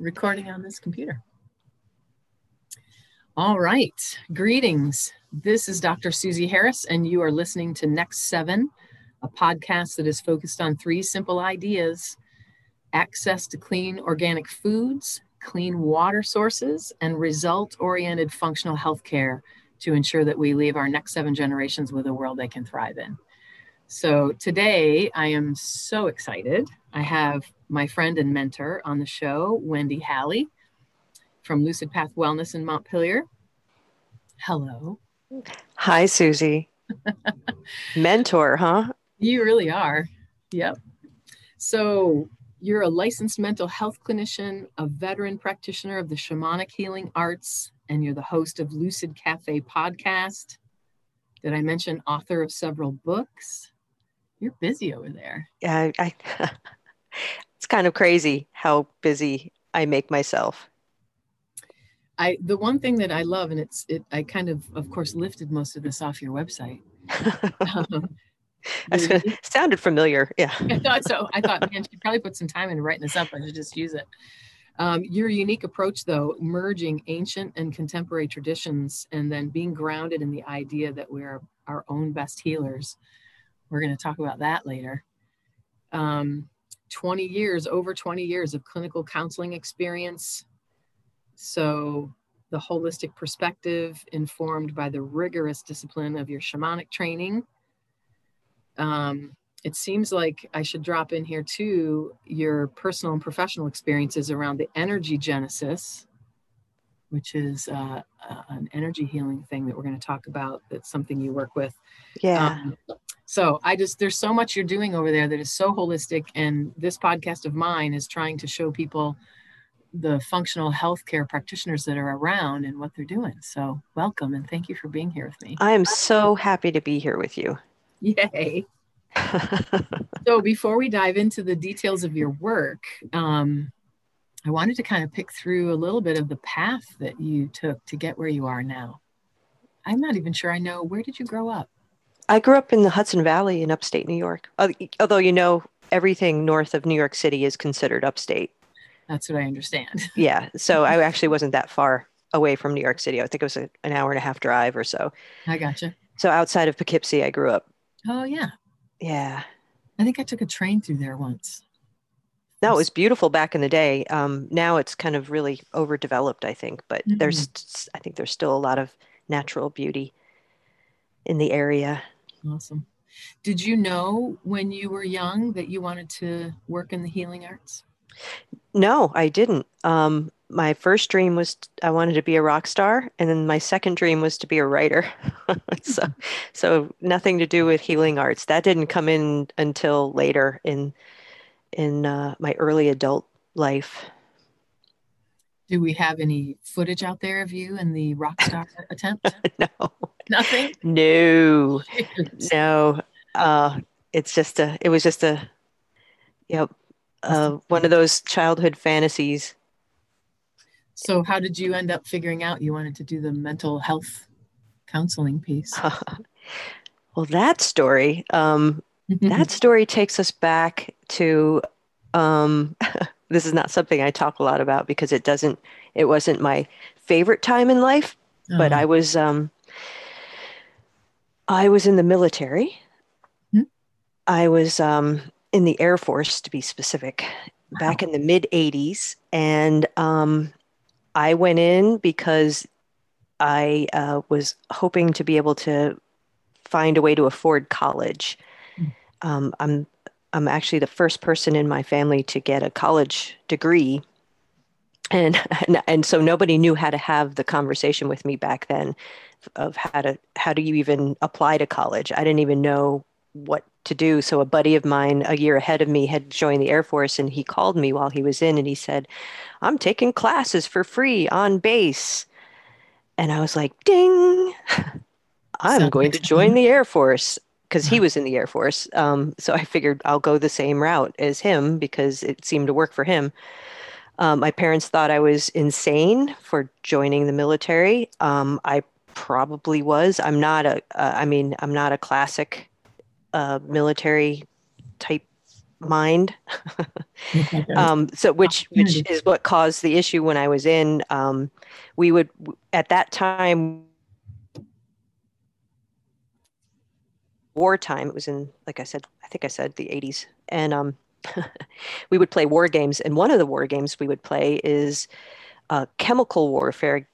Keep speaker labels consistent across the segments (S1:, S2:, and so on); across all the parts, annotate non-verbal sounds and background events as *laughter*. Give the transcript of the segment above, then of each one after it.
S1: recording on this computer. All right, greetings. This is Dr. Susie Harris, and you are listening to Next Seven, a podcast that is focused on three simple ideas access to clean organic foods, clean water sources, and result oriented functional healthcare to ensure that we leave our next seven generations with a world they can thrive in. So today I am so excited. I have my friend and mentor on the show, Wendy Halley from Lucid Path Wellness in Montpelier. Hello.
S2: Hi, Susie. *laughs* mentor, huh?
S1: You really are. Yep. So you're a licensed mental health clinician, a veteran practitioner of the shamanic healing arts, and you're the host of Lucid Cafe podcast. Did I mention author of several books? You're busy over there.
S2: Yeah, I, *laughs* it's kind of crazy how busy I make myself.
S1: I the one thing that I love, and it's it. I kind of, of course, lifted most of this off your website. *laughs*
S2: um, sounded familiar. Yeah. *laughs*
S1: I thought so. I thought, man, she probably put some time into writing this up. I should just use it. Um, your unique approach, though, merging ancient and contemporary traditions and then being grounded in the idea that we're our own best healers. We're going to talk about that later. Um, 20 years, over 20 years of clinical counseling experience. So, the holistic perspective informed by the rigorous discipline of your shamanic training. Um, it seems like I should drop in here too your personal and professional experiences around the energy genesis, which is uh, uh, an energy healing thing that we're going to talk about. That's something you work with.
S2: Yeah.
S1: Um, so I just, there's so much you're doing over there that is so holistic. And this podcast of mine is trying to show people the functional healthcare practitioners that are around and what they're doing. So welcome and thank you for being here with me.
S2: I am so happy to be here with you.
S1: Yay. *laughs* so before we dive into the details of your work, um, I wanted to kind of pick through a little bit of the path that you took to get where you are now. I'm not even sure I know where did you grow up?
S2: I grew up in the Hudson Valley in upstate New York. Although you know everything north of New York City is considered upstate.
S1: That's what I understand. *laughs*
S2: yeah, so I actually wasn't that far away from New York City. I think it was a, an hour and a half drive or so.
S1: I gotcha.
S2: So outside of Poughkeepsie, I grew up.
S1: Oh yeah,
S2: yeah.
S1: I think I took a train through there once.
S2: No, it was beautiful back in the day. Um, now it's kind of really overdeveloped, I think, but mm-hmm. there's, I think there's still a lot of natural beauty in the area.
S1: Awesome. Did you know when you were young that you wanted to work in the healing arts?
S2: No, I didn't. Um, my first dream was I wanted to be a rock star, and then my second dream was to be a writer. *laughs* so, so nothing to do with healing arts. That didn't come in until later in in uh, my early adult life.
S1: Do we have any footage out there of you in the rock star *laughs* attempt? *laughs*
S2: no,
S1: nothing.
S2: No, no. Uh, it's just a. It was just a. Yep. Uh, one of those childhood fantasies
S1: so, how did you end up figuring out you wanted to do the mental health counseling piece? *laughs*
S2: well, that story, um, that story takes us back to. Um, this is not something I talk a lot about because it doesn't. It wasn't my favorite time in life, oh. but I was. Um, I was in the military. Hmm? I was um, in the Air Force, to be specific, wow. back in the mid '80s, and um, I went in because I uh, was hoping to be able to find a way to afford college. Mm. Um, I'm I'm actually the first person in my family to get a college degree, and *laughs* and, and so nobody knew how to have the conversation with me back then of how to how do you even apply to college. I didn't even know what to do. So a buddy of mine a year ahead of me had joined the Air Force and he called me while he was in and he said, I'm taking classes for free on base. And I was like, ding, *laughs* I'm going to join mm-hmm. the Air Force because he was in the Air Force. Um, so I figured I'll go the same route as him because it seemed to work for him. Um, my parents thought I was insane for joining the military. Um, I probably was. I'm not a. Uh, I mean, I'm not a classic uh, military type mind. *laughs* um, so which which is what caused the issue when I was in. Um, we would at that time wartime. It was in like I said, I think I said the 80s, and um, *laughs* we would play war games. And one of the war games we would play is uh, chemical warfare.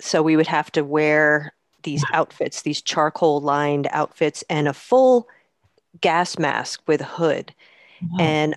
S2: So we would have to wear these outfits, these charcoal lined outfits, and a full gas mask with a hood. Wow. And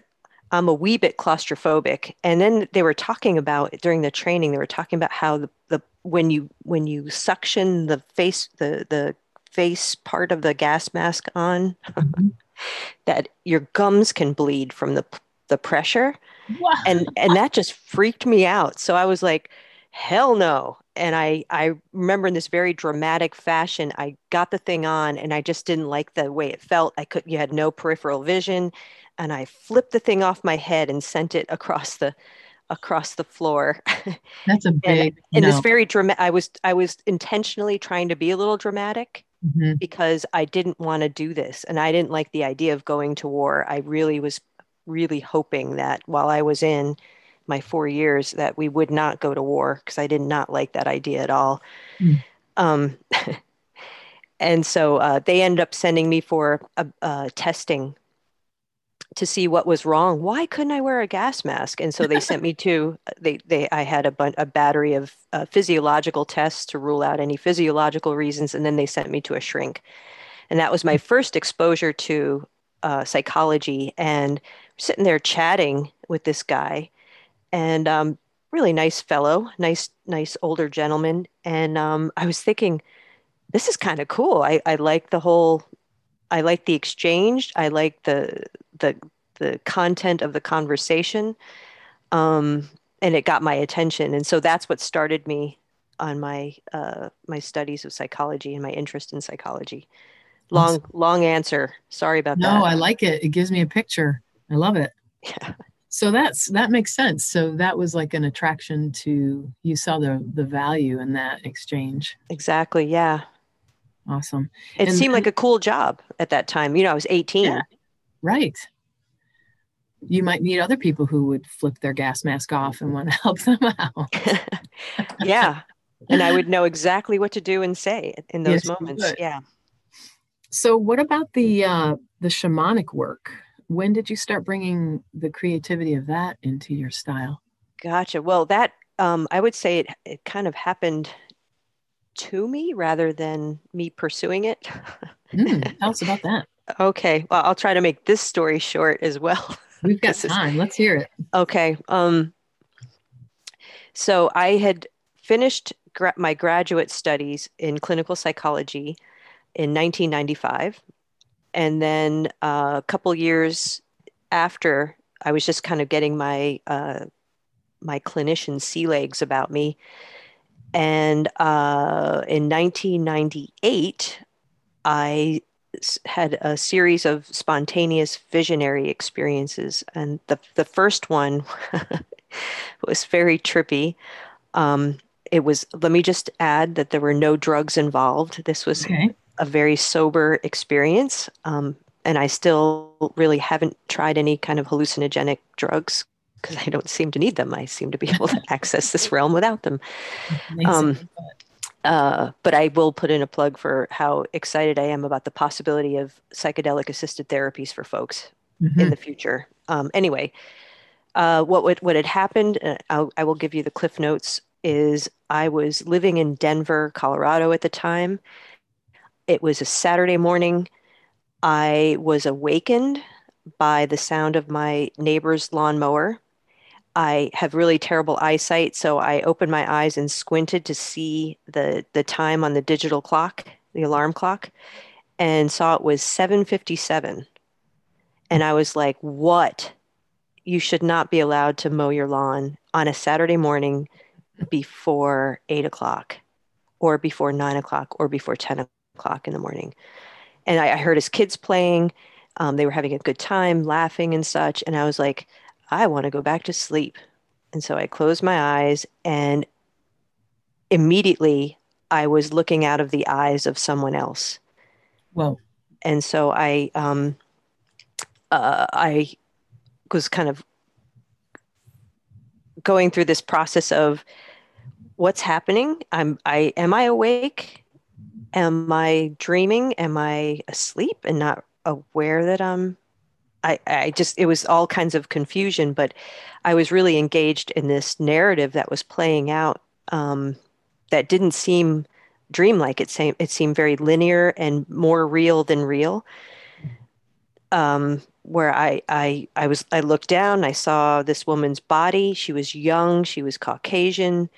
S2: I'm a wee bit claustrophobic. And then they were talking about during the training, they were talking about how the, the when you when you suction the face the the face part of the gas mask on, mm-hmm. *laughs* that your gums can bleed from the the pressure. Wow. And and that just freaked me out. So I was like, hell no and I I remember in this very dramatic fashion, I got the thing on and I just didn't like the way it felt. I could you had no peripheral vision, and I flipped the thing off my head and sent it across the across the floor. *laughs*
S1: That's a big
S2: and, no. this very dramatic. I was I was intentionally trying to be a little dramatic mm-hmm. because I didn't want to do this, and I didn't like the idea of going to war. I really was really hoping that while I was in my four years that we would not go to war because I did not like that idea at all. Mm. Um, *laughs* and so uh, they ended up sending me for a, a testing to see what was wrong. Why couldn't I wear a gas mask? And so they sent me to they they I had a, a battery of uh, physiological tests to rule out any physiological reasons, and then they sent me to a shrink, and that was my first exposure to uh, psychology. And sitting there chatting with this guy, and um, really nice fellow, nice, nice older gentleman. And um, I was thinking, this is kind of cool. I, I like the whole, I like the exchange. I like the the the content of the conversation, um, and it got my attention. And so that's what started me on my uh, my studies of psychology and my interest in psychology. Long awesome. long answer. Sorry about
S1: no,
S2: that.
S1: No, I like it. It gives me a picture. I love it. Yeah so that's that makes sense so that was like an attraction to you saw the the value in that exchange
S2: exactly yeah
S1: awesome
S2: it and, seemed like a cool job at that time you know i was 18 yeah,
S1: right you might meet other people who would flip their gas mask off and want to help them *laughs* out *laughs*
S2: yeah and i would know exactly what to do and say in those yes, moments yeah
S1: so what about the uh the shamanic work when did you start bringing the creativity of that into your style?
S2: Gotcha. Well, that um, I would say it, it kind of happened to me rather than me pursuing it.
S1: mm, tell us about that. *laughs*
S2: Okay. Well, I'll try to make this story short as well.
S1: We've got time. Let's hear it.
S2: Okay. Um, so I had finished gra- my graduate studies in clinical psychology in 1995 and then uh, a couple years after, I was just kind of getting my uh, my clinician sea legs about me. And uh, in 1998, I had a series of spontaneous visionary experiences. And the, the first one *laughs* was very trippy. Um, it was, let me just add that there were no drugs involved. This was okay a very sober experience. Um, and I still really haven't tried any kind of hallucinogenic drugs because I don't seem to need them. I seem to be able to *laughs* access this realm without them. Um, uh, but I will put in a plug for how excited I am about the possibility of psychedelic assisted therapies for folks mm-hmm. in the future. Um, anyway, uh, what would, what had happened? Uh, I will give you the cliff notes. Is I was living in Denver, Colorado at the time, it was a Saturday morning. I was awakened by the sound of my neighbor's lawnmower. I have really terrible eyesight, so I opened my eyes and squinted to see the the time on the digital clock, the alarm clock, and saw it was 7:57. And I was like, "What? You should not be allowed to mow your lawn on a Saturday morning before eight o'clock, or before nine o'clock, or before ten o'clock in the morning. And I, I heard his kids playing. Um, they were having a good time, laughing and such. And I was like, I want to go back to sleep. And so I closed my eyes, and immediately I was looking out of the eyes of someone else.
S1: Well,
S2: And so I, um, uh, I was kind of going through this process of what's happening. I'm I am I awake? Am I dreaming? Am I asleep and not aware that I'm I, I just it was all kinds of confusion, but I was really engaged in this narrative that was playing out um, that didn't seem dreamlike. It seemed it seemed very linear and more real than real. Um, where I, I I was I looked down, I saw this woman's body. She was young, she was Caucasian,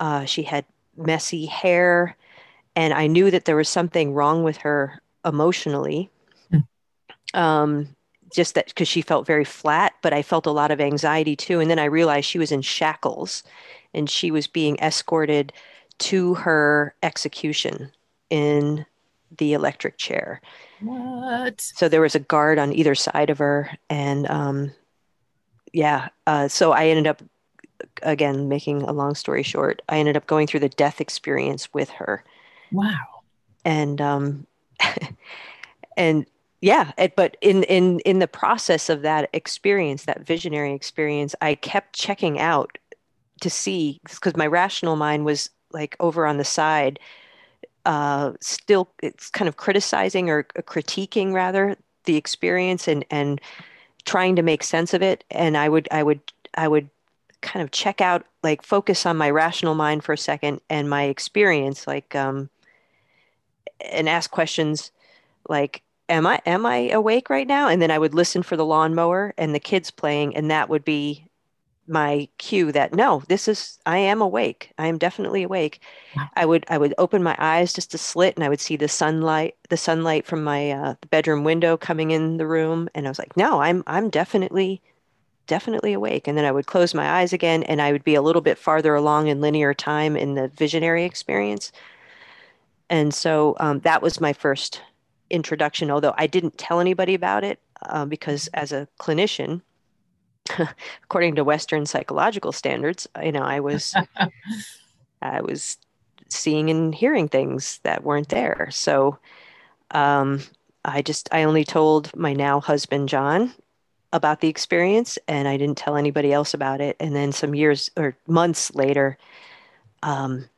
S2: uh, she had messy hair, and I knew that there was something wrong with her emotionally. Hmm. Um, just that because she felt very flat, but I felt a lot of anxiety too. And then I realized she was in shackles and she was being escorted to her execution in the electric chair.
S1: What?
S2: So there was a guard on either side of her. And um, yeah, uh, so I ended up, again, making a long story short, I ended up going through the death experience with her.
S1: Wow.
S2: And, um, *laughs* and yeah it, but in in in the process of that experience that visionary experience i kept checking out to see because my rational mind was like over on the side uh still it's kind of criticizing or critiquing rather the experience and and trying to make sense of it and i would i would i would kind of check out like focus on my rational mind for a second and my experience like um and ask questions like am I am I awake right now? And then I would listen for the lawnmower and the kids playing, and that would be my cue that no, this is I am awake. I am definitely awake. I would I would open my eyes just a slit, and I would see the sunlight the sunlight from my uh, bedroom window coming in the room, and I was like, no, I'm I'm definitely definitely awake. And then I would close my eyes again, and I would be a little bit farther along in linear time in the visionary experience. And so um, that was my first introduction, although I didn't tell anybody about it uh, because as a clinician, *laughs* according to Western psychological standards, you know, I was *laughs* I was seeing and hearing things that weren't there. So um, I just I only told my now husband John about the experience, and I didn't tell anybody else about it. And then some years or months later, um,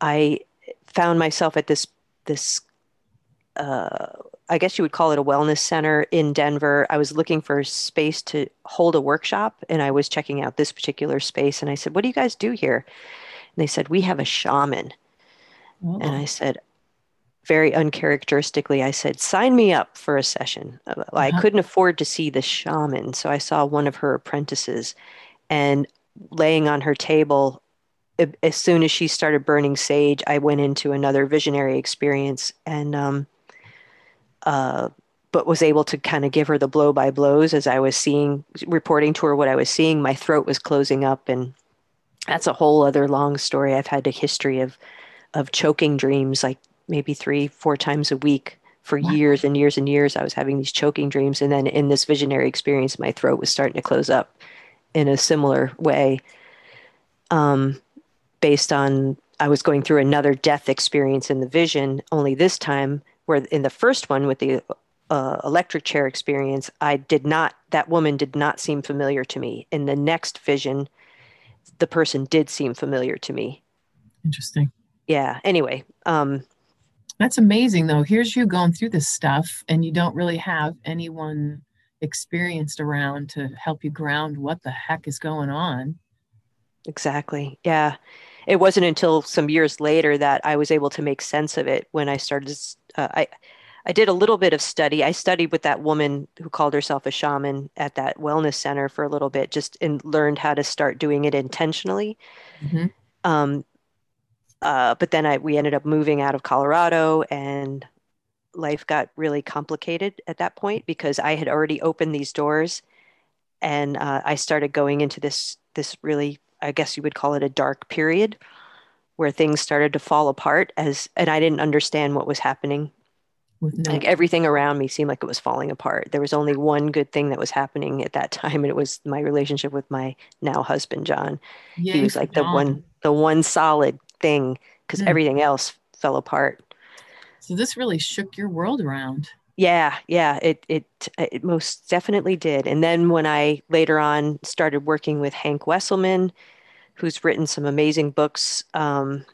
S2: I found myself at this this uh, I guess you would call it a wellness center in Denver. I was looking for space to hold a workshop and I was checking out this particular space. And I said, What do you guys do here? And they said, We have a shaman. And I said, very uncharacteristically, I said, Sign me up for a session. Uh, uh-huh. I couldn't afford to see the shaman. So I saw one of her apprentices and laying on her table as soon as she started burning sage, I went into another visionary experience, and um, uh, but was able to kind of give her the blow by blows as I was seeing, reporting to her what I was seeing. My throat was closing up, and that's a whole other long story. I've had a history of of choking dreams, like maybe three, four times a week for wow. years and years and years. I was having these choking dreams, and then in this visionary experience, my throat was starting to close up in a similar way. Um, based on I was going through another death experience in the vision, only this time where in the first one with the uh, electric chair experience, I did not, that woman did not seem familiar to me. In the next vision, the person did seem familiar to me.
S1: Interesting.
S2: Yeah. Anyway, um,
S1: that's amazing though. Here's you going through this stuff and you don't really have anyone experienced around to help you ground what the heck is going on.
S2: Exactly. Yeah it wasn't until some years later that I was able to make sense of it when I started. Uh, I I did a little bit of study. I studied with that woman who called herself a shaman at that wellness center for a little bit, just and learned how to start doing it intentionally. Mm-hmm. Um, uh, but then I we ended up moving out of Colorado, and life got really complicated at that point because I had already opened these doors, and uh, I started going into this this really I guess you would call it a dark period where things started to fall apart as and I didn't understand what was happening. No. Like everything around me seemed like it was falling apart. There was only one good thing that was happening at that time, and it was my relationship with my now husband, John. Yay, he was like John. the one, the one solid thing because mm. everything else fell apart.
S1: So this really shook your world around.
S2: Yeah, yeah, it it it most definitely did. And then when I later on started working with Hank Wesselman, who's written some amazing books, um,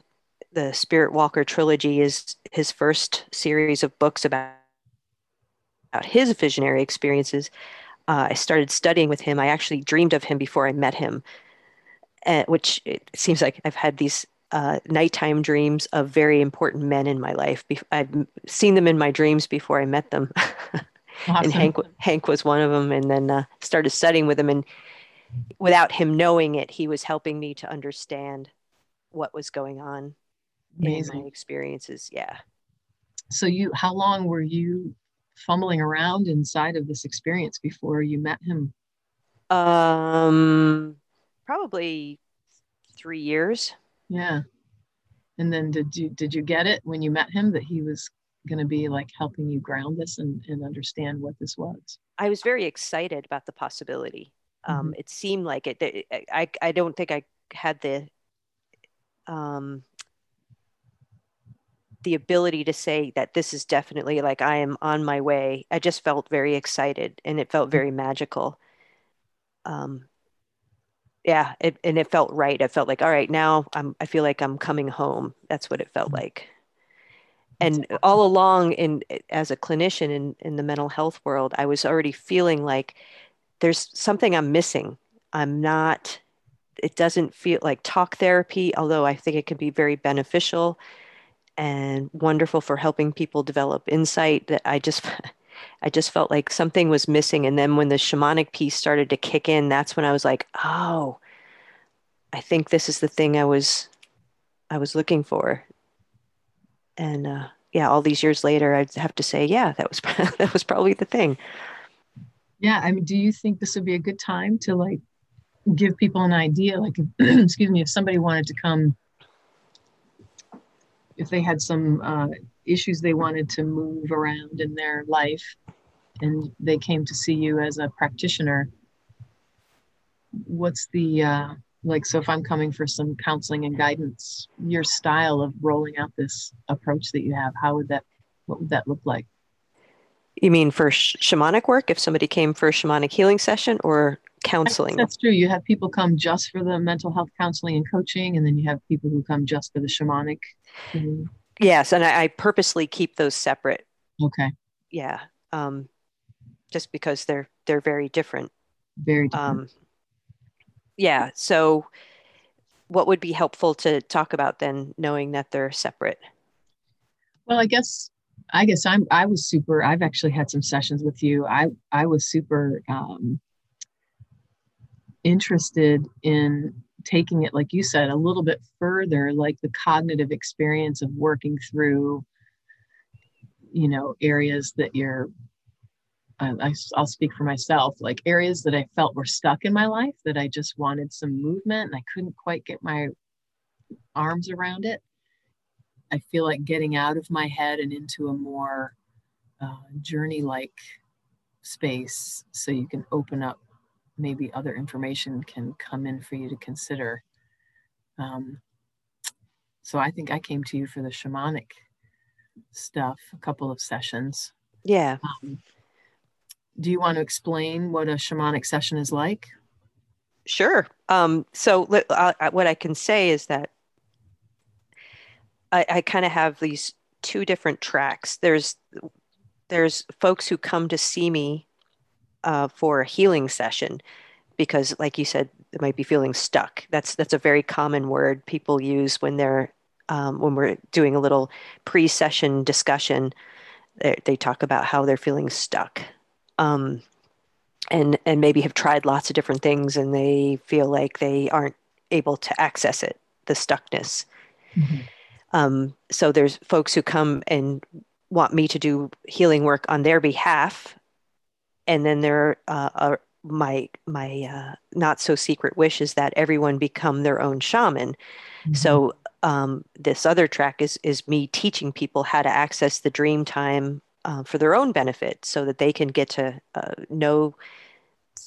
S2: the Spirit Walker trilogy is his first series of books about, about his visionary experiences. Uh, I started studying with him. I actually dreamed of him before I met him, uh, which it seems like I've had these uh, nighttime dreams of very important men in my life. I've seen them in my dreams before I met them. *laughs* Awesome. and Hank, Hank was one of them. And then uh, started studying with him. And without him knowing it, he was helping me to understand what was going on Amazing. in my experiences. Yeah.
S1: So you, how long were you fumbling around inside of this experience before you met him?
S2: Um, probably three years.
S1: Yeah. And then did you did you get it when you met him that he was going to be like helping you ground this and, and understand what this was?
S2: I was very excited about the possibility. Um, mm-hmm. It seemed like it. I I don't think I had the um, the ability to say that this is definitely like I am on my way. I just felt very excited and it felt very magical. Um, yeah, it, and it felt right. I felt like, all right, now I'm, I feel like I'm coming home. That's what it felt mm-hmm. like. And all along in, as a clinician in, in the mental health world, I was already feeling like there's something I'm missing. I'm not, it doesn't feel like talk therapy, although I think it can be very beneficial and wonderful for helping people develop insight that I just, *laughs* I just felt like something was missing. And then when the shamanic piece started to kick in, that's when I was like, oh, I think this is the thing I was, I was looking for. And uh, yeah, all these years later, I'd have to say, yeah, that was *laughs* that was probably the thing.
S1: Yeah, I mean, do you think this would be a good time to like give people an idea? Like, *clears throat* excuse me, if somebody wanted to come, if they had some uh, issues they wanted to move around in their life and they came to see you as a practitioner what's the uh, like so if i'm coming for some counseling and guidance your style of rolling out this approach that you have how would that what would that look like
S2: you mean for sh- shamanic work if somebody came for a shamanic healing session or counseling
S1: that's true you have people come just for the mental health counseling and coaching and then you have people who come just for the shamanic
S2: mm-hmm. Yes, and I, I purposely keep those separate.
S1: Okay.
S2: Yeah, um, just because they're they're very different.
S1: Very different. Um,
S2: yeah. So, what would be helpful to talk about then, knowing that they're separate?
S1: Well, I guess I guess I'm I was super. I've actually had some sessions with you. I I was super um, interested in taking it, like you said, a little bit further, like the cognitive experience of working through, you know, areas that you're, I, I'll speak for myself, like areas that I felt were stuck in my life that I just wanted some movement and I couldn't quite get my arms around it. I feel like getting out of my head and into a more uh, journey like space so you can open up maybe other information can come in for you to consider. Um, so I think I came to you for the shamanic stuff, a couple of sessions.
S2: Yeah. Um,
S1: do you want to explain what a shamanic session is like?
S2: Sure. Um, so uh, what I can say is that I, I kind of have these two different tracks. There's there's folks who come to see me uh, for a healing session because like you said they might be feeling stuck that's that's a very common word people use when they're um, when we're doing a little pre-session discussion they, they talk about how they're feeling stuck um, and and maybe have tried lots of different things and they feel like they aren't able to access it the stuckness mm-hmm. Um, so there's folks who come and want me to do healing work on their behalf and then there uh, are my my uh, not so secret wish is that everyone become their own shaman. Mm-hmm. So um, this other track is is me teaching people how to access the dream time uh, for their own benefit, so that they can get to uh, know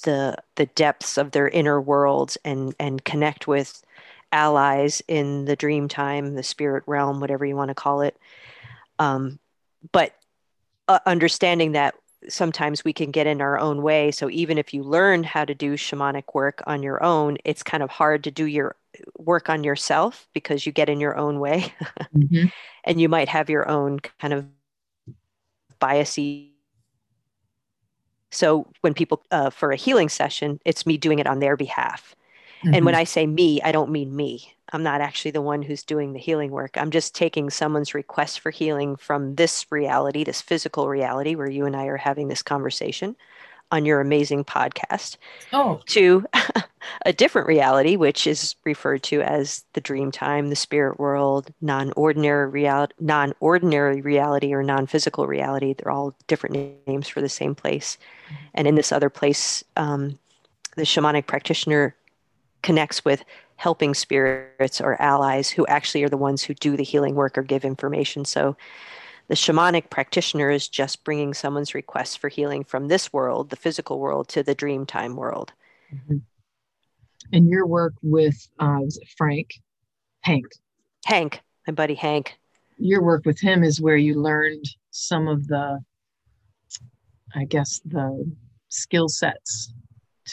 S2: the the depths of their inner worlds and and connect with allies in the dream time, the spirit realm, whatever you want to call it. Um, but uh, understanding that sometimes we can get in our own way. So even if you learn how to do shamanic work on your own, it's kind of hard to do your work on yourself because you get in your own way. mm-hmm. *laughs* And you might have your own kind of biases. So when people, uh, for a healing session, it's me doing it on their behalf. Mm-hmm. And when mm-hmm. I say me, I don't mean me. I'm not actually the one who's doing the healing work. I'm just taking someone's request for healing from this reality, this physical reality where you and I are having this conversation on your amazing podcast,
S1: oh.
S2: to *laughs* a different reality, which is referred to as the dream time, the spirit world, non-ordinary reality, non-ordinary reality, or non-physical reality. They're all different names for the same place. Mm-hmm. And in this other place, um, the shamanic practitioner connects with helping spirits or allies who actually are the ones who do the healing work or give information. So the shamanic practitioner is just bringing someone's request for healing from this world, the physical world, to the dream time world. Mm-hmm.
S1: And your work with uh, Frank, Hank.
S2: Hank, my buddy Hank.
S1: Your work with him is where you learned some of the, I guess, the skill sets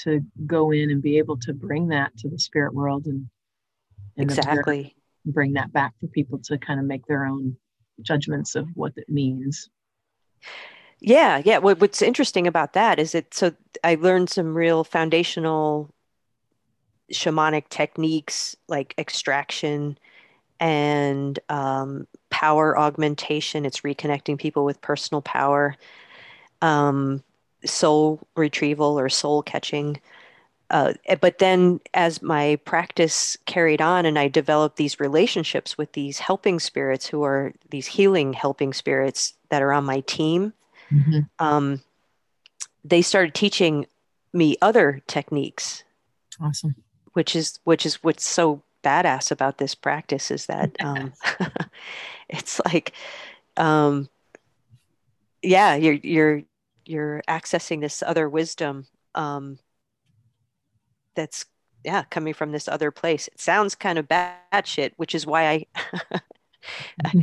S1: to go in and be able to bring that to the spirit world and,
S2: and exactly
S1: bring that back for people to kind of make their own judgments of what it means.
S2: Yeah, yeah. What, what's interesting about that is it. So I learned some real foundational shamanic techniques like extraction and um, power augmentation. It's reconnecting people with personal power. Um, soul retrieval or soul catching. Uh, eh, but then, as my practice carried on, and I developed these relationships with these helping spirits who are these healing helping spirits that are on my team, mm-hmm. um, they started teaching me other techniques.
S1: Awesome.
S2: Which is which is what's so badass about this practice is that *laughs* um, *laughs* it's like, um, yeah, you're you're you're accessing this other wisdom um, that's yeah coming from this other place. It sounds kind of bad shit, which is why I. *laughs*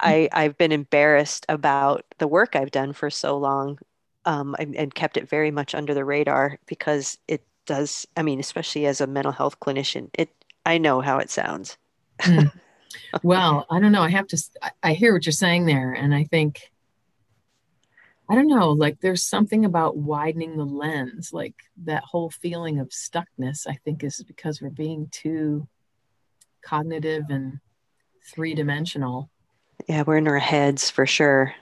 S2: I I've been embarrassed about the work I've done for so long, um, and, and kept it very much under the radar because it does. I mean, especially as a mental health clinician, it I know how it sounds.
S1: mm. *laughs* Well, I don't know. I have to. I hear what you're saying there, and I think I don't know, like there's something about widening the lens, like that whole feeling of stuckness, I think is because we're being too cognitive and three dimensional.
S2: Yeah, we're in our heads for sure.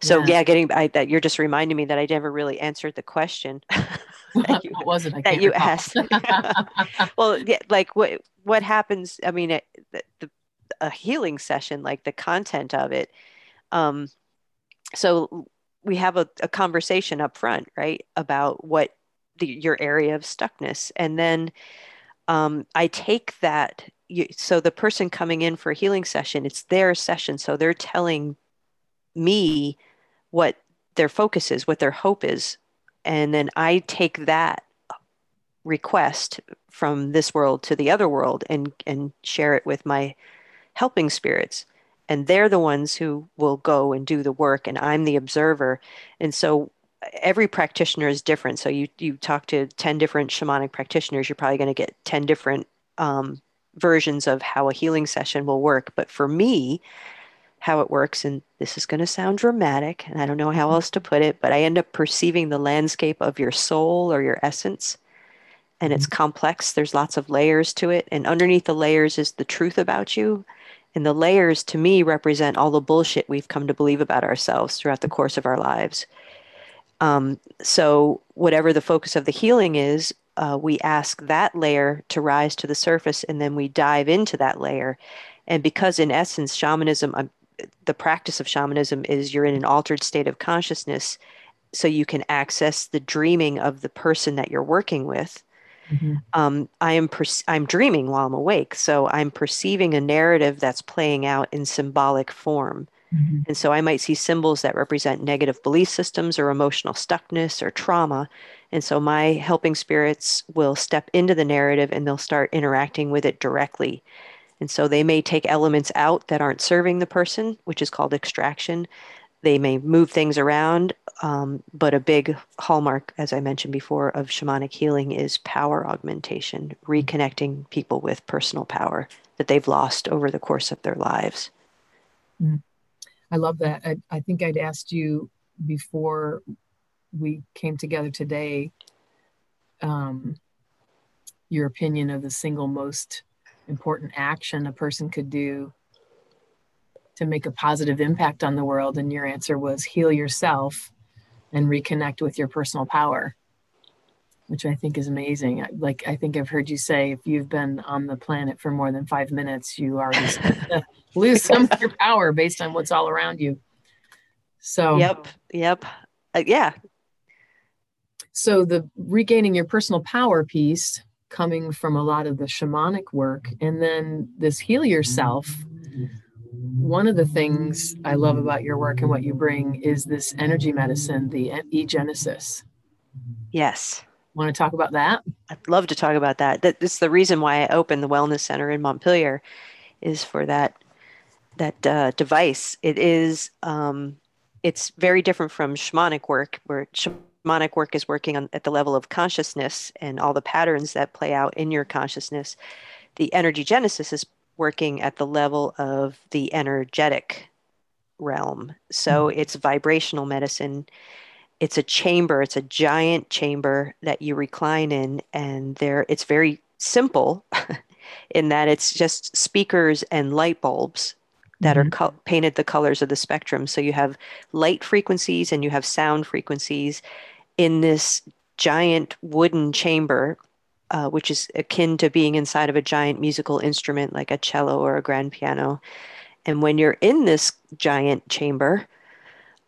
S2: So yeah, yeah getting I, that you're just reminding me that I never really answered the question *laughs*
S1: that you, *laughs* what was it I
S2: that you asked. *laughs* well, yeah, like what what happens? I mean, the, the, a healing session, like the content of it. Um, so we have a, a conversation up front, right, about what the, your area of stuckness, and then um, I take that. You, so the person coming in for a healing session, it's their session, so they're telling me what their focus is, what their hope is, and then I take that request from this world to the other world and and share it with my helping spirits and they're the ones who will go and do the work and i'm the observer. And so every practitioner is different. So you you talk to 10 different shamanic practitioners you're probably going to get 10 different um, versions of how a healing session will work. But for me how it works and this is going to sound dramatic and i don't know how else to put it but i end up perceiving the landscape of your soul or your essence and it's mm-hmm. complex. There's lots of layers to it and underneath the layers is the truth about you and the layers to me represent all the bullshit we've come to believe about ourselves throughout the course of our lives. Um, so, whatever the focus of the healing is, uh, we ask that layer to rise to the surface and then we dive into that layer. And because, in essence, shamanism, um, the practice of shamanism is you're in an altered state of consciousness, so you can access the dreaming of the person that you're working with Mm-hmm. Um, I am per- I'm dreaming while I'm awake, so I'm perceiving a narrative that's playing out in symbolic form. Mm-hmm. And so I might see symbols that represent negative belief systems or emotional stuckness or trauma. And so my helping spirits will step into the narrative and they'll start interacting with it directly. And so they may take elements out that aren't serving the person, which is called extraction. They may move things around, um, but a big hallmark, as I mentioned before, of shamanic healing is power augmentation, reconnecting people with personal power that they've lost over the course of their lives.
S1: Mm. I love that. I, I think I'd asked you before we came together today um, your opinion of the single most important action a person could do to make a positive impact on the world. And your answer was heal yourself and reconnect with your personal power which i think is amazing. Like i think i've heard you say if you've been on the planet for more than five minutes you already *laughs* lose some of your power based on what's all around you. So
S2: yep yep. Uh, yeah.
S1: So the regaining your personal power piece coming from a lot of the shamanic work and then this heal yourself one of the things I love about your work and what you bring is this energy medicine, the e-genesis.
S2: Yes.
S1: Want to talk about that?
S2: I'd love to talk about that. That's the reason why I opened the wellness center in Montpelier, is for that that uh, device. It is um, it's very different from shamanic work, where shamanic work is working on at the level of consciousness and all the patterns that play out in your consciousness. The energy genesis is working at the level of the energetic realm. So mm-hmm. it's vibrational medicine. It's a chamber, it's a giant chamber that you recline in, and there it's very simple *laughs* in that it's just speakers and light bulbs that mm-hmm. are co- painted the colors of the spectrum. So you have light frequencies and you have sound frequencies in this giant wooden chamber uh, which is akin to being inside of a giant musical instrument like a cello or a grand piano. And when you're in this giant chamber,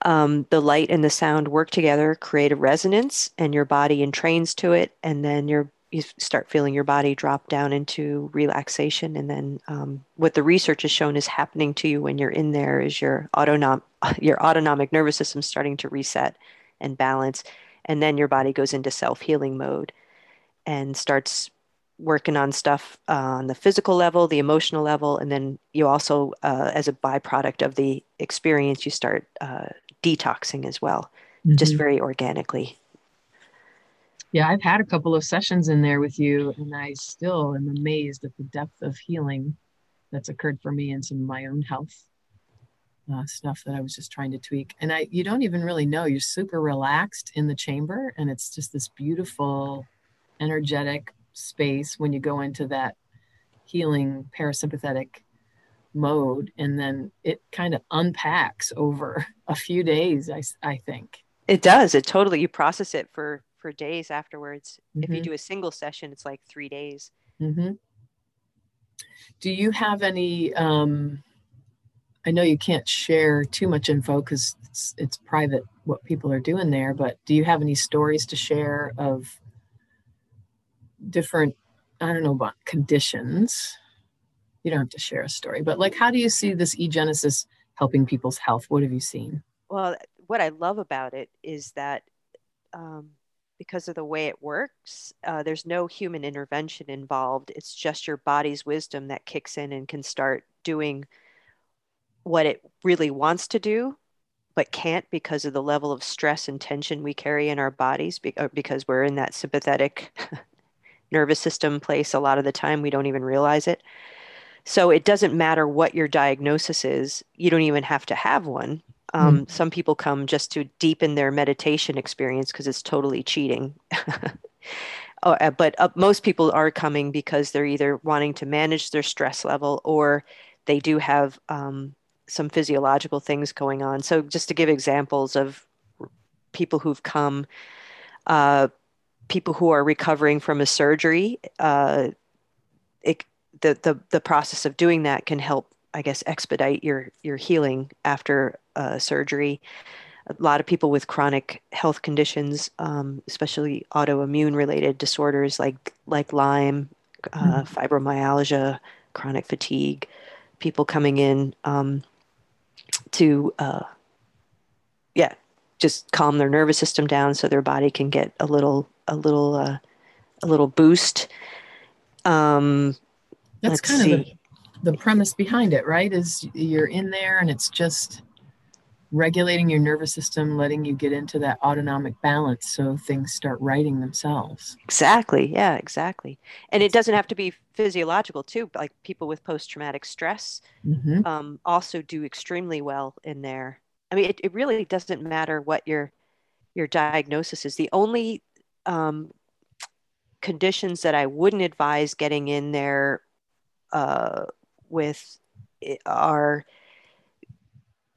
S2: um, the light and the sound work together, create a resonance, and your body entrains to it. And then you start feeling your body drop down into relaxation. And then um, what the research has shown is happening to you when you're in there is your autonom- *laughs* your autonomic nervous system starting to reset and balance. And then your body goes into self healing mode and starts working on stuff uh, on the physical level, the emotional level, and then you also, uh, as a byproduct of the experience, you start uh, detoxing as well, mm-hmm. just very organically.
S1: Yeah, I've had a couple of sessions in there with you, and I still am amazed at the depth of healing that's occurred for me in some of my own health uh, stuff that I was just trying to tweak. And I, you don't even really know. You're super relaxed in the chamber, and it's just this beautiful energetic space when you go into that healing parasympathetic mode and then it kind of unpacks over *laughs* a few days I, I think
S2: it does it totally you process it for for days afterwards mm-hmm. if you mm-hmm. do a single session it's like three days
S1: mm-hmm. do you have any um i know you can't share too much info because it's, it's private what people are doing there but do you have any stories to share of different i don't know about conditions. You don't have to share a story but like how do you see this e-genesis helping people's health? What have you seen?
S2: Well what i love about it is that um, because of the way it works uh, there's no human intervention involved. It's just your body's wisdom that kicks in and can start doing what it really wants to do but can't because of the level of stress and tension we carry in our bodies because we're in that sympathetic *laughs* nervous system place a lot of the time. We don't even realize it. So it doesn't matter what your diagnosis is, you don't even have to have one. Um, mm. Some people come just to deepen their meditation experience because it's totally cheating. *laughs* oh, uh, but uh, most people are coming because they're either wanting to manage their stress level or they do have um, some physiological things going on. So, just to give examples of people who've come, uh, people who are recovering from a surgery, uh, it, the, the, the process of doing that can help, I guess, expedite your, your healing after uh, surgery. A lot of people with chronic health conditions, um, especially autoimmune related disorders like, like Lyme, uh, mm-hmm. fibromyalgia, chronic fatigue, people coming in um, to, uh, yeah, just calm their nervous system down so their body can get a little a little uh, a little boost. Um,
S1: That's kind see. of the, the, premise behind it, right? Is you're in there and it's just regulating your nervous system, letting you get into that autonomic balance so things start righting themselves.
S2: Exactly. Yeah, exactly. And it doesn't have to be physiological too. Like people with post traumatic stress mm-hmm. um, also do extremely well in there. I mean, it, it really doesn't matter what your your diagnosis is. The only um, conditions that I wouldn't advise getting in there uh, with eh, are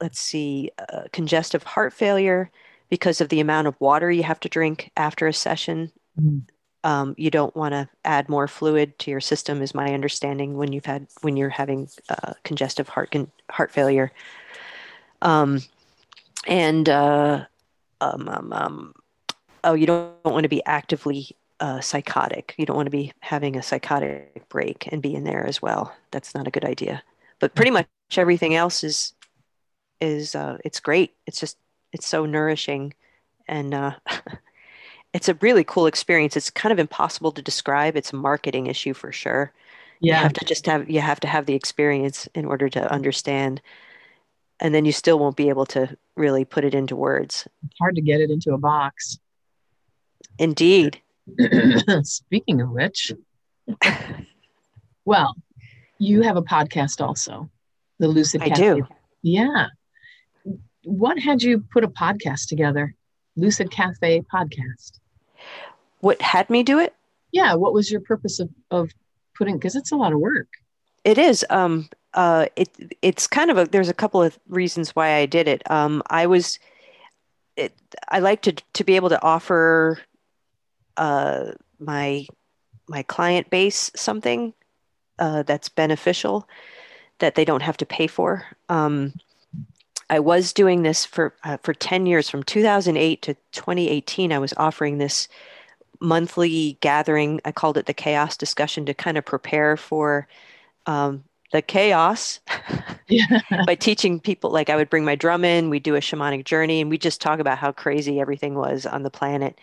S2: let's see, uh, congestive heart failure because of the amount of water you have to drink after a session. Mm. Um, you don't want to add more fluid to your system, is my understanding when you've had when you're having uh, congestive heart con- heart failure. Um, and uh, um, um, um oh, you don't, don't want to be actively uh, psychotic. You don't want to be having a psychotic break and be in there as well. That's not a good idea. But pretty much everything else is is uh, it's great. It's just it's so nourishing, and uh, *laughs* it's a really cool experience. It's kind of impossible to describe. It's a marketing issue for sure. Yeah. You have to just have you have to have the experience in order to understand, and then you still won't be able to really put it into words.
S1: It's hard to get it into a box.
S2: Indeed. *laughs*
S1: Speaking of which, *laughs* well, you have a podcast also, the Lucid.
S2: I Cafe. do.
S1: Yeah what had you put a podcast together? Lucid Cafe podcast.
S2: What had me do it?
S1: Yeah. What was your purpose of, of putting, because it's a lot of work.
S2: It is. Um, uh, it, it's kind of a, there's a couple of reasons why I did it. Um, I was, it, I like to, to be able to offer, uh, my, my client base something, uh, that's beneficial that they don't have to pay for. Um, I was doing this for uh, for 10 years from 2008 to 2018 I was offering this monthly gathering I called it the chaos discussion to kind of prepare for um, the chaos *laughs* yeah. by teaching people like I would bring my drum in we do a shamanic journey and we just talk about how crazy everything was on the planet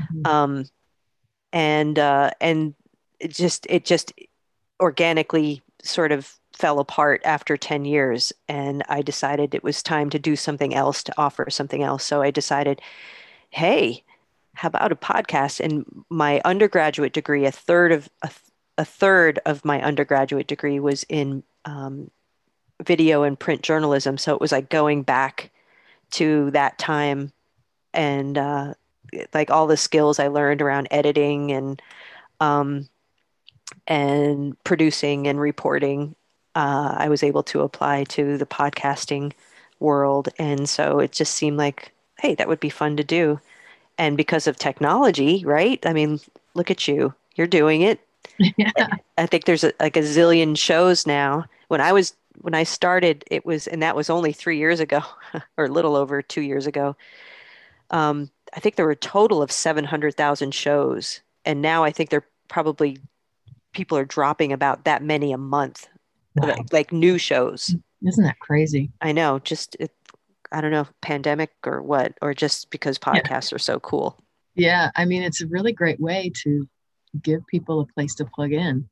S2: mm-hmm. um, and uh, and it just it just organically sort of fell apart after 10 years and I decided it was time to do something else to offer something else. So I decided, hey, how about a podcast? And my undergraduate degree, a third of a, a third of my undergraduate degree was in um, video and print journalism. So it was like going back to that time and uh, like all the skills I learned around editing and um, and producing and reporting uh, I was able to apply to the podcasting world. And so it just seemed like, hey, that would be fun to do. And because of technology, right? I mean, look at you, you're doing it. *laughs* Yeah. I think there's a, like a zillion shows now. When I was when I started, it was, and that was only three years ago, *laughs* or a little over two years ago. Um, I think there were a total of seven hundred thousand shows, and now I think they're probably people are dropping about that many a month wow. like, like new shows.
S1: Isn't that crazy?
S2: I know. Just it, I don't know, pandemic or what, or just because podcasts yeah. are so cool.
S1: Yeah, I mean, it's a really great way to give people a place to plug in,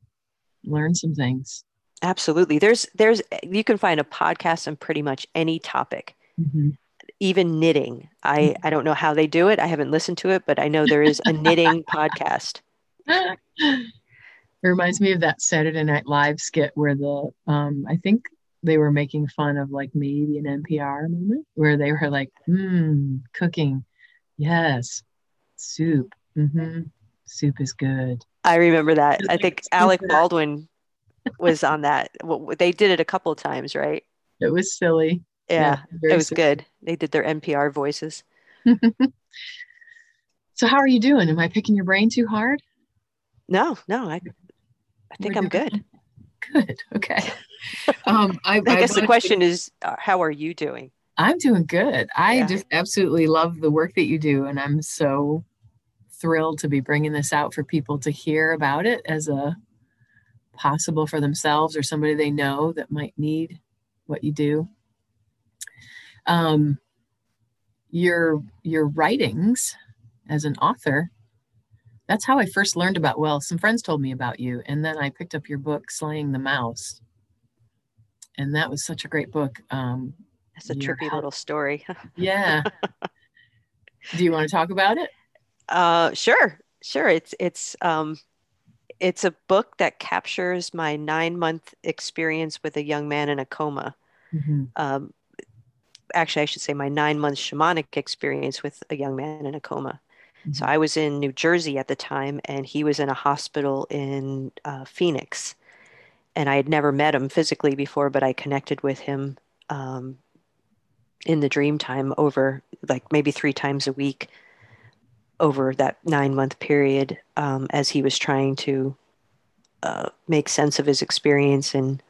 S1: learn some things.
S2: Absolutely. There's there's you can find a podcast on pretty much any topic. Mm-hmm. Even knitting. I mm-hmm. I don't know how they do it. I haven't listened to it, but I know there is a knitting *laughs* podcast.
S1: It reminds me of that Saturday Night Live skit where the um, I think they were making fun of like maybe an NPR moment where they were like, "Hmm, cooking, yes, soup, mm-hmm. soup is good."
S2: I remember that. I think Alec Baldwin was on that. Well, they did it a couple of times, right?
S1: It was silly.
S2: Yeah, yeah it was good. They did their NPR voices. *laughs*
S1: so, how are you doing? Am I picking your brain too hard?
S2: No, no. I I think We're I'm good.
S1: Good. Okay. *laughs* Um,
S2: I, I guess I the question to, is, uh, how are you doing?
S1: I'm doing good. I yeah. just absolutely love the work that you do, and I'm so thrilled to be bringing this out for people to hear about it as a possible for themselves or somebody they know that might need what you do. Um, your your writings as an author that's how I first learned about, well, some friends told me about you. And then I picked up your book, Slaying the Mouse. And that was such a great book. Um,
S2: It's a trippy little story. *laughs*
S1: yeah. Do you want to talk about it?
S2: Uh, sure, sure. It's it's um, it's a book that captures my nine month experience with a young man in a coma. Mm-hmm. Um, actually, I should say my nine month shamanic experience with a young man in a coma. Mm-hmm. So I was in New Jersey at the time, and he was in a hospital in uh, Phoenix. And I had never met him physically before, but I connected with him um, in the dream time over like maybe three times a week over that nine month period um, as he was trying to uh, make sense of his experience. And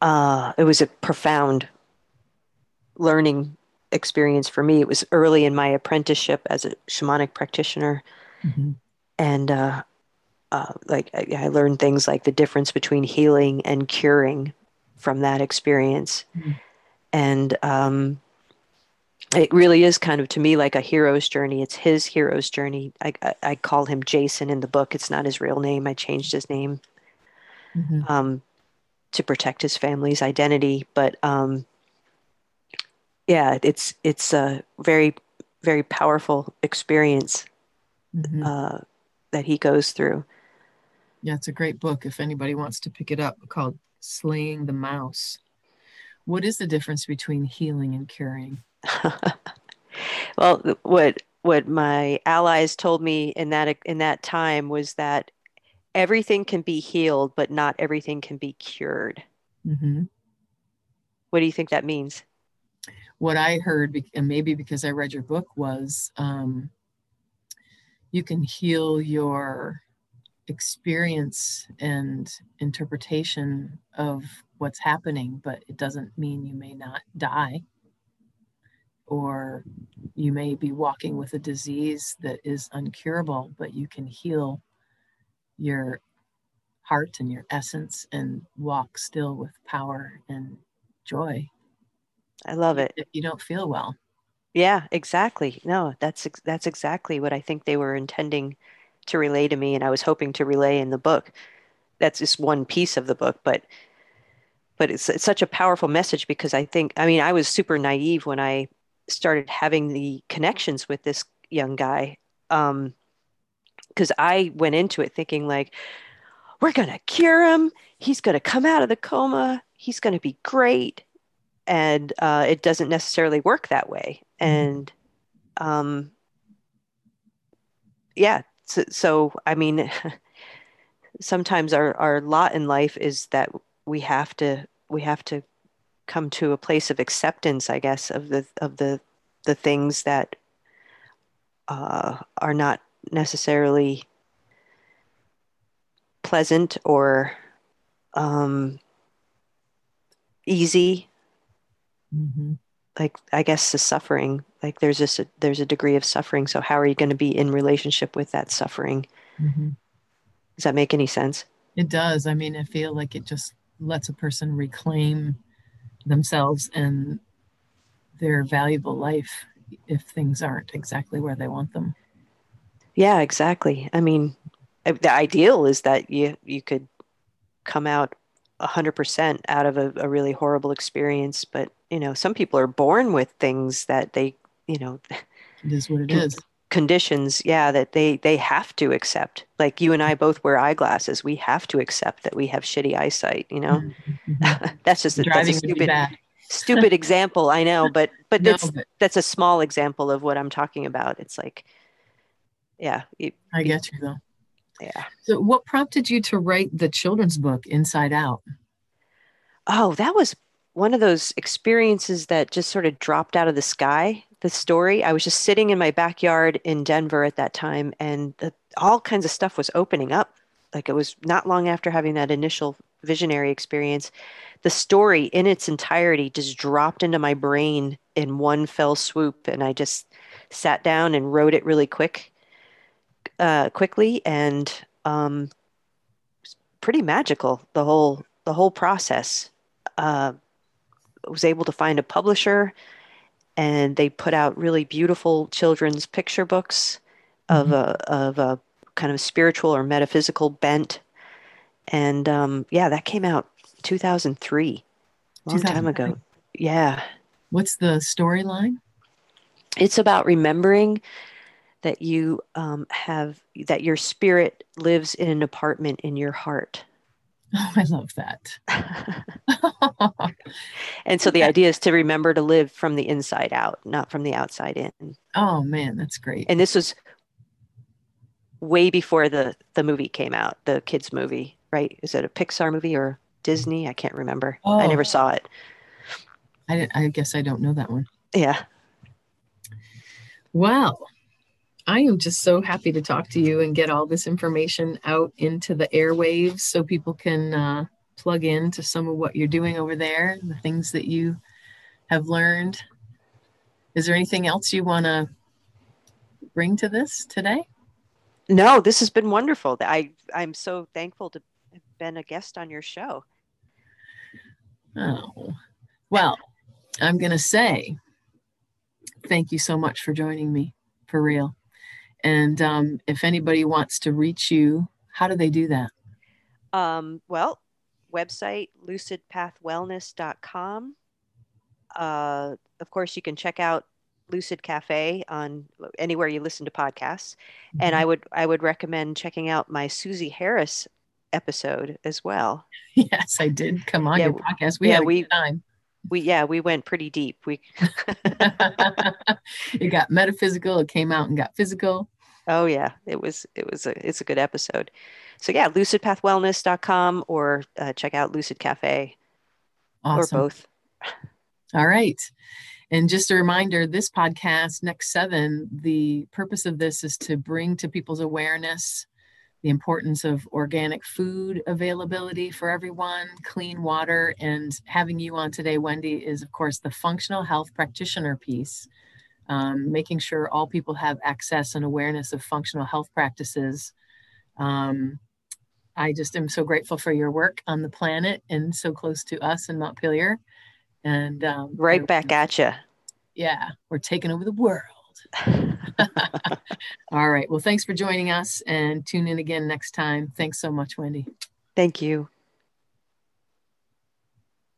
S2: uh, it was a profound learning experience for me. It was early in my apprenticeship as a shamanic practitioner. Mm-hmm. And uh, uh, like I, I, learned things like the difference between healing and curing from that experience. Mm-hmm. And um, it really is kind of to me like a hero's journey. It's his hero's journey. I, I, I, call him Jason in the book. It's not his real name. I changed his name mm-hmm. um, to protect his family's identity. But um, yeah, it's it's a very very powerful experience mm-hmm. uh, that he goes through.
S1: Yeah, it's a great book. If anybody wants to pick it up, called "Slaying the Mouse." What is the difference between healing and curing? *laughs*
S2: well, what what my allies told me in that in that time was that everything can be healed, but not everything can be cured. Mm-hmm. What do you think that means?
S1: What I heard, and maybe because I read your book, was um, you can heal your experience and interpretation of what's happening, but it doesn't mean you may not die or you may be walking with a disease that is uncurable, but you can heal your heart and your essence and walk still with power and joy.
S2: I love it.
S1: If you don't feel well.
S2: Yeah, exactly. No, that's that's exactly what I think they were intending to relay to me and I was hoping to relay in the book. That's just one piece of the book, but but it's, it's such a powerful message because I think I mean I was super naive when I started having the connections with this young guy um because i went into it thinking like we're gonna cure him he's gonna come out of the coma he's gonna be great and uh, it doesn't necessarily work that way mm-hmm. and um yeah so, so i mean *laughs* sometimes our our lot in life is that we have to we have to come to a place of acceptance, I guess, of the of the the things that uh, are not necessarily pleasant or um, easy. Mm-hmm. Like I guess the suffering, like there's this there's a degree of suffering. So how are you going to be in relationship with that suffering? Mm-hmm. Does that make any sense?
S1: It does. I mean, I feel like it just lets a person reclaim themselves and their valuable life if things aren't exactly where they want them.
S2: Yeah, exactly. I mean, the ideal is that you you could come out 100% out of a, a really horrible experience, but you know, some people are born with things that they, you know,
S1: it is what it is.
S2: conditions yeah that they they have to accept. Like you and i both wear eyeglasses. We have to accept that we have shitty eyesight you know? Mm-hmm. *laughs* that's just a, that's a stupid stupid example i know but *laughs* but no, that's but, that's a small example of what i'm talking about. It's like yeah
S1: it, i get you though
S2: yeah
S1: so what prompted you to write the children's book inside out
S2: oh that was one of those experiences that just sort of dropped out of the sky the story. I was just sitting in my backyard in Denver at that time, and the, all kinds of stuff was opening up. Like it was not long after having that initial visionary experience. The story in its entirety just dropped into my brain in one fell swoop, and I just sat down and wrote it really quick, uh, quickly, and um, pretty magical. The whole the whole process. Uh, was able to find a publisher and they put out really beautiful children's picture books of mm-hmm. a of a kind of spiritual or metaphysical bent. And um, yeah, that came out 2003, long time ago. Yeah,
S1: What's the storyline?
S2: It's about remembering that you um, have that your spirit lives in an apartment in your heart.
S1: Oh, *laughs* I love that. *laughs*
S2: and so the idea is to remember to live from the inside out, not from the outside in.
S1: Oh man, that's great.
S2: And this was way before the the movie came out, the kids movie, right? Is it a Pixar movie or Disney? I can't remember. Oh. I never oh. saw it.
S1: I, I guess I don't know that one.
S2: Yeah.
S1: Well, I am just so happy to talk to you and get all this information out into the airwaves so people can uh, plug in to some of what you're doing over there, the things that you have learned. Is there anything else you want to bring to this today?
S2: No, this has been wonderful. I I'm so thankful to have been a guest on your show.
S1: Oh, well, I'm going to say thank you so much for joining me for real. And um, if anybody wants to reach you, how do they do that?
S2: Um, well, website lucidpathwellness.com. Uh, of course, you can check out Lucid Cafe on anywhere you listen to podcasts. Mm-hmm. And I would I would recommend checking out my Susie Harris episode as well. *laughs*
S1: Yes, I did come on yeah, your podcast. We yeah, had a we, good time.
S2: We yeah, we went pretty deep. We *laughs*
S1: it got metaphysical, it came out and got physical.
S2: Oh yeah, it was it was a it's a good episode. So yeah, lucidpathwellness.com or uh, check out Lucid Cafe awesome. or both.
S1: All right. And just a reminder this podcast, Next Seven, the purpose of this is to bring to people's awareness the importance of organic food availability for everyone, clean water. And having you on today, Wendy, is of course the functional health practitioner piece, um, making sure all people have access and awareness of functional health practices. Um, I just am so grateful for your work on the planet and so close to us in Montpelier. And um,
S2: right back at you.
S1: Yeah, we're taking over the world. *laughs* All right. Well, thanks for joining us and tune in again next time. Thanks so much, Wendy.
S2: Thank you.